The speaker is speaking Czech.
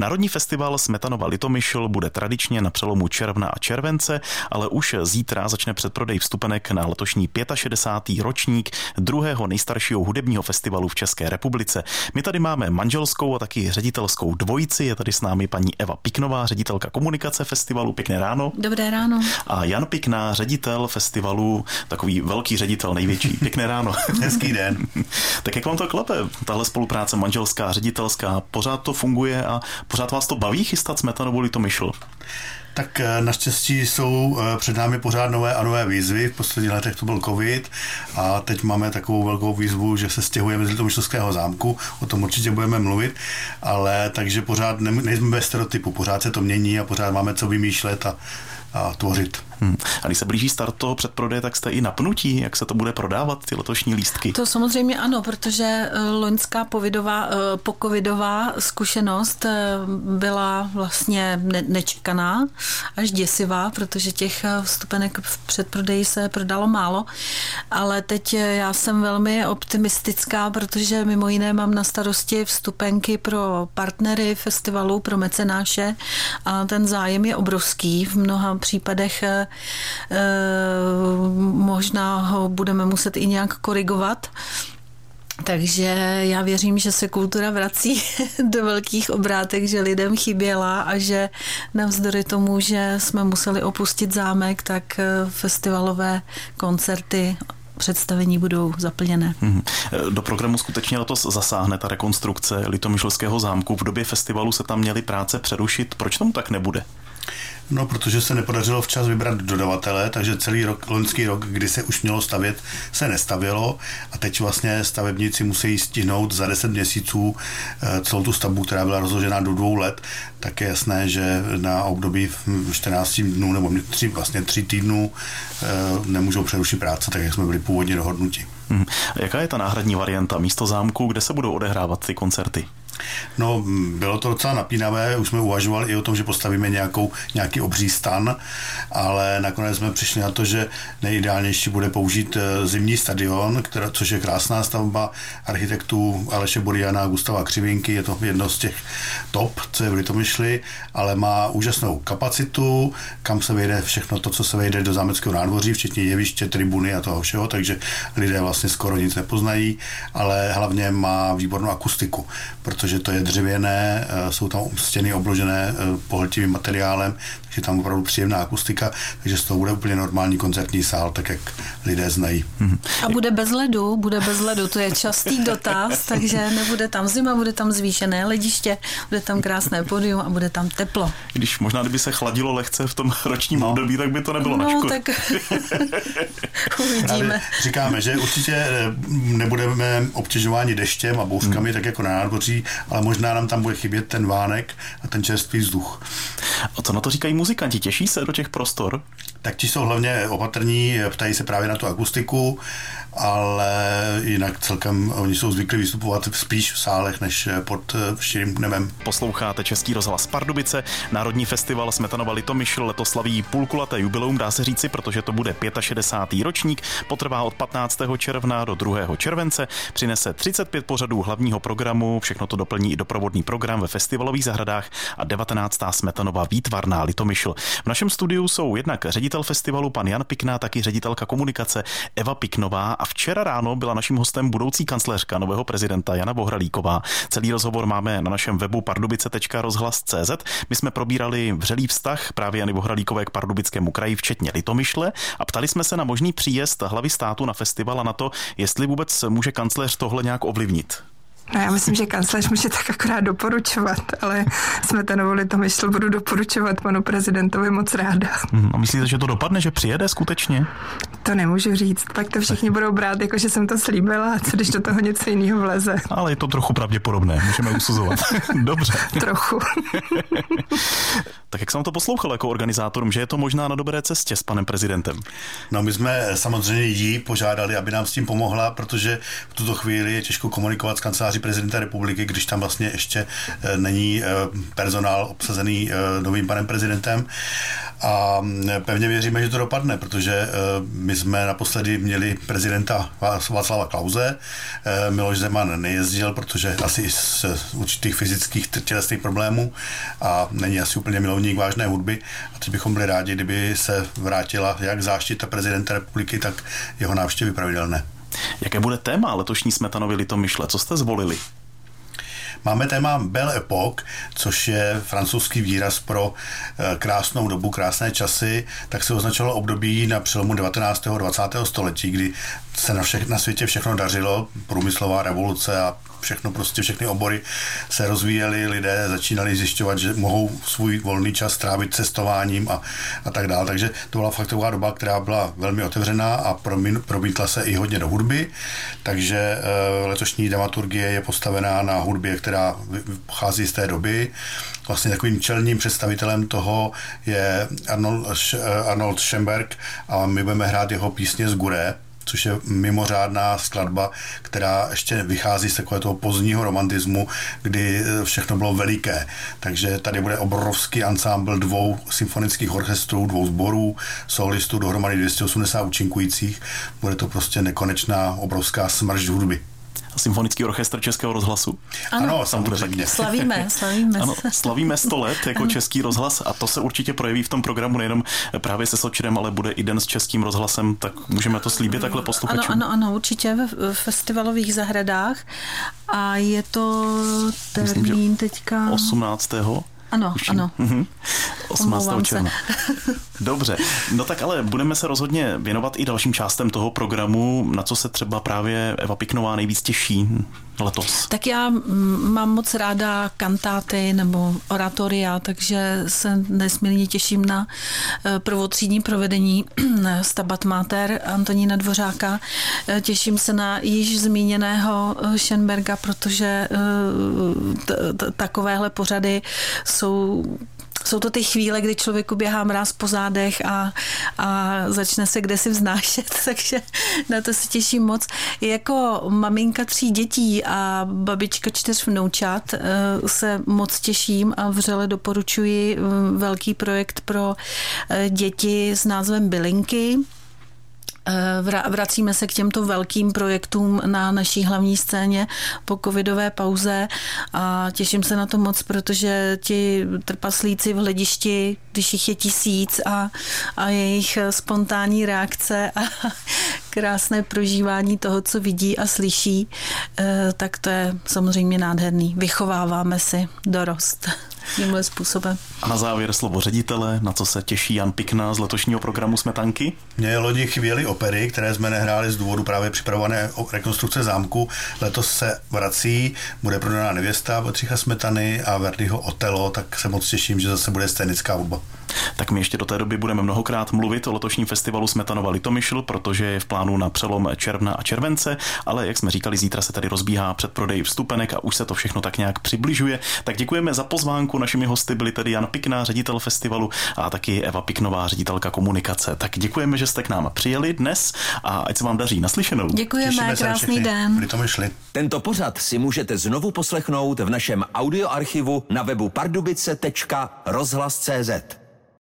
Národní festival Smetanova Litomyšl bude tradičně na přelomu června a července, ale už zítra začne předprodej vstupenek na letošní 65. ročník druhého nejstaršího hudebního festivalu v České republice. My tady máme manželskou a taky ředitelskou dvojici. Je tady s námi paní Eva Piknová, ředitelka komunikace festivalu. Pěkné ráno. Dobré ráno. A Jan Pikná, ředitel festivalu, takový velký ředitel, největší. Pěkné ráno. Hezký den. tak jak vám to klape, tahle spolupráce manželská, ředitelská, pořád to funguje a Pořád vás to baví chystat smetanovu to myšl? Tak eh, naštěstí jsou eh, před námi pořád nové a nové výzvy. V posledních letech to byl covid a teď máme takovou velkou výzvu, že se stěhujeme z Litomyšlského zámku, o tom určitě budeme mluvit, ale takže pořád nejsme ve stereotypu, pořád se to mění a pořád máme co vymýšlet a, a tvořit. Hmm. A když se blíží start toho předprodeje, tak jste i napnutí, jak se to bude prodávat, ty letošní lístky? To samozřejmě ano, protože eh, loňská povidová, pokovidová zkušenost byla vlastně nečekaná, až děsivá, protože těch vstupenek v předprodeji se prodalo málo, ale teď já jsem velmi optimistická, protože mimo jiné mám na starosti vstupenky pro partnery festivalu, pro mecenáše a ten zájem je obrovský. V mnoha případech Eh, možná ho budeme muset i nějak korigovat. Takže já věřím, že se kultura vrací do velkých obrátek, že lidem chyběla a že navzdory tomu, že jsme museli opustit zámek, tak eh, festivalové koncerty představení budou zaplněné. Mhm. Do programu skutečně letos zasáhne ta rekonstrukce Litomyšlského zámku. V době festivalu se tam měly práce přerušit. Proč tomu tak nebude? No, protože se nepodařilo včas vybrat dodavatele, takže celý rok, loňský rok, kdy se už mělo stavět, se nestavilo a teď vlastně stavebníci musí stihnout za 10 měsíců eh, celou tu stavbu, která byla rozložena do dvou let, tak je jasné, že na období 14 dnů nebo tři, vlastně tři týdnů eh, nemůžou přerušit práce, tak jak jsme byli původně dohodnuti. Hmm. Jaká je ta náhradní varianta místo zámku, kde se budou odehrávat ty koncerty? No, bylo to docela napínavé, už jsme uvažovali i o tom, že postavíme nějakou, nějaký obří stan, ale nakonec jsme přišli na to, že nejideálnější bude použít eh, zimní stadion, která, což je krásná stavba architektů Aleše Boriana a Gustava Křivinky, je to jedno z těch top, co je v Litomyšli, ale má úžasnou kapacitu, kam se vejde všechno to, co se vejde do zámeckého nádvoří, včetně jeviště, tribuny a toho všeho, takže lidé vlastně skoro nic nepoznají, ale hlavně má výbornou akustiku, protože protože to je dřevěné, eh, jsou tam stěny obložené eh, pohltivým materiálem, takže tam opravdu příjemná akustika, takže z toho bude úplně normální koncertní sál, tak jak lidé znají. Mhm. A bude bez ledu, bude bez ledu, to je častý dotaz, takže nebude tam zima, bude tam zvýšené lediště, bude tam krásné podium a bude tam teplo. Když možná, kdyby se chladilo lehce v tom ročním no. období, tak by to nebylo no, na škodu. tak uvidíme. Říkáme, že určitě eh, nebudeme obtěžováni deštěm a bouřkami, hmm. tak jako na nádvoří, ale možná nám tam bude chybět ten vánek a ten čerstvý vzduch. A co na to říkají muzikanti? Těší se do těch prostor? Tak ti jsou hlavně opatrní, ptají se právě na tu akustiku, ale jinak celkem oni jsou zvyklí vystupovat spíš v sálech než pod širým nebem. Posloucháte Český rozhlas Pardubice. Národní festival Smetanova Litomyšl letos slaví půlkulaté jubileum, dá se říci, protože to bude 65. ročník, potrvá od 15. června do 2. července, přinese 35 pořadů hlavního programu, všechno to doplní i doprovodný program ve festivalových zahradách a 19. Smetanova výtvarná Litomyšl. V našem studiu jsou jednak ředitel festivalu pan Jan Pikná, taky ředitelka komunikace Eva Piknová a včera ráno byla naším hostem budoucí kancléřka nového prezidenta Jana Bohralíková. Celý rozhovor máme na našem webu pardubice.rozhlas.cz. My jsme probírali vřelý vztah právě Jany Bohralíkové k pardubickému kraji, včetně Litomyšle a ptali jsme se na možný příjezd hlavy státu na festival a na to, jestli vůbec může kancléř tohle nějak ovlivnit. No já myslím, že kancléř může tak akorát doporučovat, ale jsme nevolili to myšl, budu doporučovat panu prezidentovi moc ráda. Mhm, a myslíte, že to dopadne, že přijede skutečně? To nemůžu říct, pak to všichni budou brát, jako že jsem to slíbila a co když do toho něco jiného vleze. Ale je to trochu pravděpodobné, můžeme usuzovat. Dobře. trochu. tak jak jsem to poslouchal jako organizátorům, že je to možná na dobré cestě s panem prezidentem? No my jsme samozřejmě jí požádali, aby nám s tím pomohla, protože v tuto chvíli je těžko komunikovat s kanceláří prezidenta republiky, když tam vlastně ještě eh, není eh, personál obsazený eh, novým panem prezidentem. a pevně věříme, že to dopadne, protože my jsme naposledy měli prezidenta Václava Klauze, Miloš Zeman nejezdil, protože asi z určitých fyzických tělesných problémů a není asi úplně milovník vážné hudby a teď bychom byli rádi, kdyby se vrátila jak záštita prezidenta republiky, tak jeho návštěvy pravidelné. Jaké bude téma letošní Smetanovy litomyšle? Co jste zvolili? Máme téma Belle Époque, což je francouzský výraz pro eh, krásnou dobu, krásné časy, tak se označovalo období na přelomu 19. a 20. století, kdy se na, všech, na světě všechno dařilo, průmyslová revoluce a všechno prostě, všechny obory se rozvíjely, lidé začínali zjišťovat, že mohou svůj volný čas strávit cestováním a, a tak dále. Takže to byla fakt taková doba, která byla velmi otevřená a promítla se i hodně do hudby. Takže e, letošní dramaturgie je postavená na hudbě, která pochází z té doby. Vlastně takovým čelním představitelem toho je Arnold, Arnold Schemberg a my budeme hrát jeho písně z Gure, což je mimořádná skladba, která ještě vychází z takového toho pozdního romantismu, kdy eh, všechno bylo veliké. Takže tady bude obrovský ansámbl dvou symfonických orchestrů, dvou sborů, solistů, dohromady 280 účinkujících. Bude to prostě nekonečná obrovská smršť hudby. Symfonický orchestr Českého rozhlasu. Ano, ano samozřejmě. Slavíme, slavíme. Ano, slavíme 100 let jako ano. Český rozhlas a to se určitě projeví v tom programu nejenom právě se Sočinem, ale bude i den s Českým rozhlasem, tak můžeme to slíbit takhle posluchačům. Ano, ano, ano, určitě ve festivalových zahradách a je to termín Myslím, teďka... 18. Ano, Tuším. ano. 18. Mhm. června. Dobře, no tak ale budeme se rozhodně věnovat i dalším částem toho programu, na co se třeba právě Eva Piknová nejvíc těší letos. Tak já mám moc ráda kantáty nebo oratoria, takže se nesmírně těším na eh, prvotřídní provedení Stabat Mater Antonína Dvořáka. Eh, těším se na již zmíněného eh, Schenberga, protože takovéhle pořady jsou jsou to ty chvíle, kdy člověku běhá mráz po zádech a, a začne se kde si vznášet, takže na to se těším moc. Jako maminka tří dětí a babička čtyř vnoučat eh, se moc těším a vřele doporučuji eh, velký projekt pro eh, děti s názvem Bylinky vracíme se k těmto velkým projektům na naší hlavní scéně po covidové pauze a těším se na to moc, protože ti trpaslíci v hledišti, když jich je tisíc a, a jejich spontánní reakce a krásné prožívání toho, co vidí a slyší, eh, tak to je samozřejmě nádherný. Vychováváme si dorost tímhle způsobem. A na závěr slovo ředitele, na co se těší Jan Pikna z letošního programu Smetanky? Mě lodi chvíli opery, které jsme nehráli z důvodu právě připravované rekonstrukce zámku. Letos se vrací, bude prodaná nevěsta Bedřicha Smetany a Verdiho Otelo, tak se moc těším, že zase bude scénická hudba. Tak my ještě do té doby budeme mnohokrát mluvit o letošním festivalu Smetanova Litomyšl, protože je v plánu na přelom června a července, ale jak jsme říkali, zítra se tady rozbíhá předprodej vstupenek a už se to všechno tak nějak přibližuje. Tak děkujeme za pozvánku. Našimi hosty byli tedy Jan Pikná, ředitel festivalu a taky Eva Piknová, ředitelka komunikace. Tak děkujeme, že jste k nám přijeli dnes a ať se vám daří naslyšenou. Děkujeme, krásný den. Tento pořad si můžete znovu poslechnout v našem audioarchivu na webu pardubice.rozhlas.cz.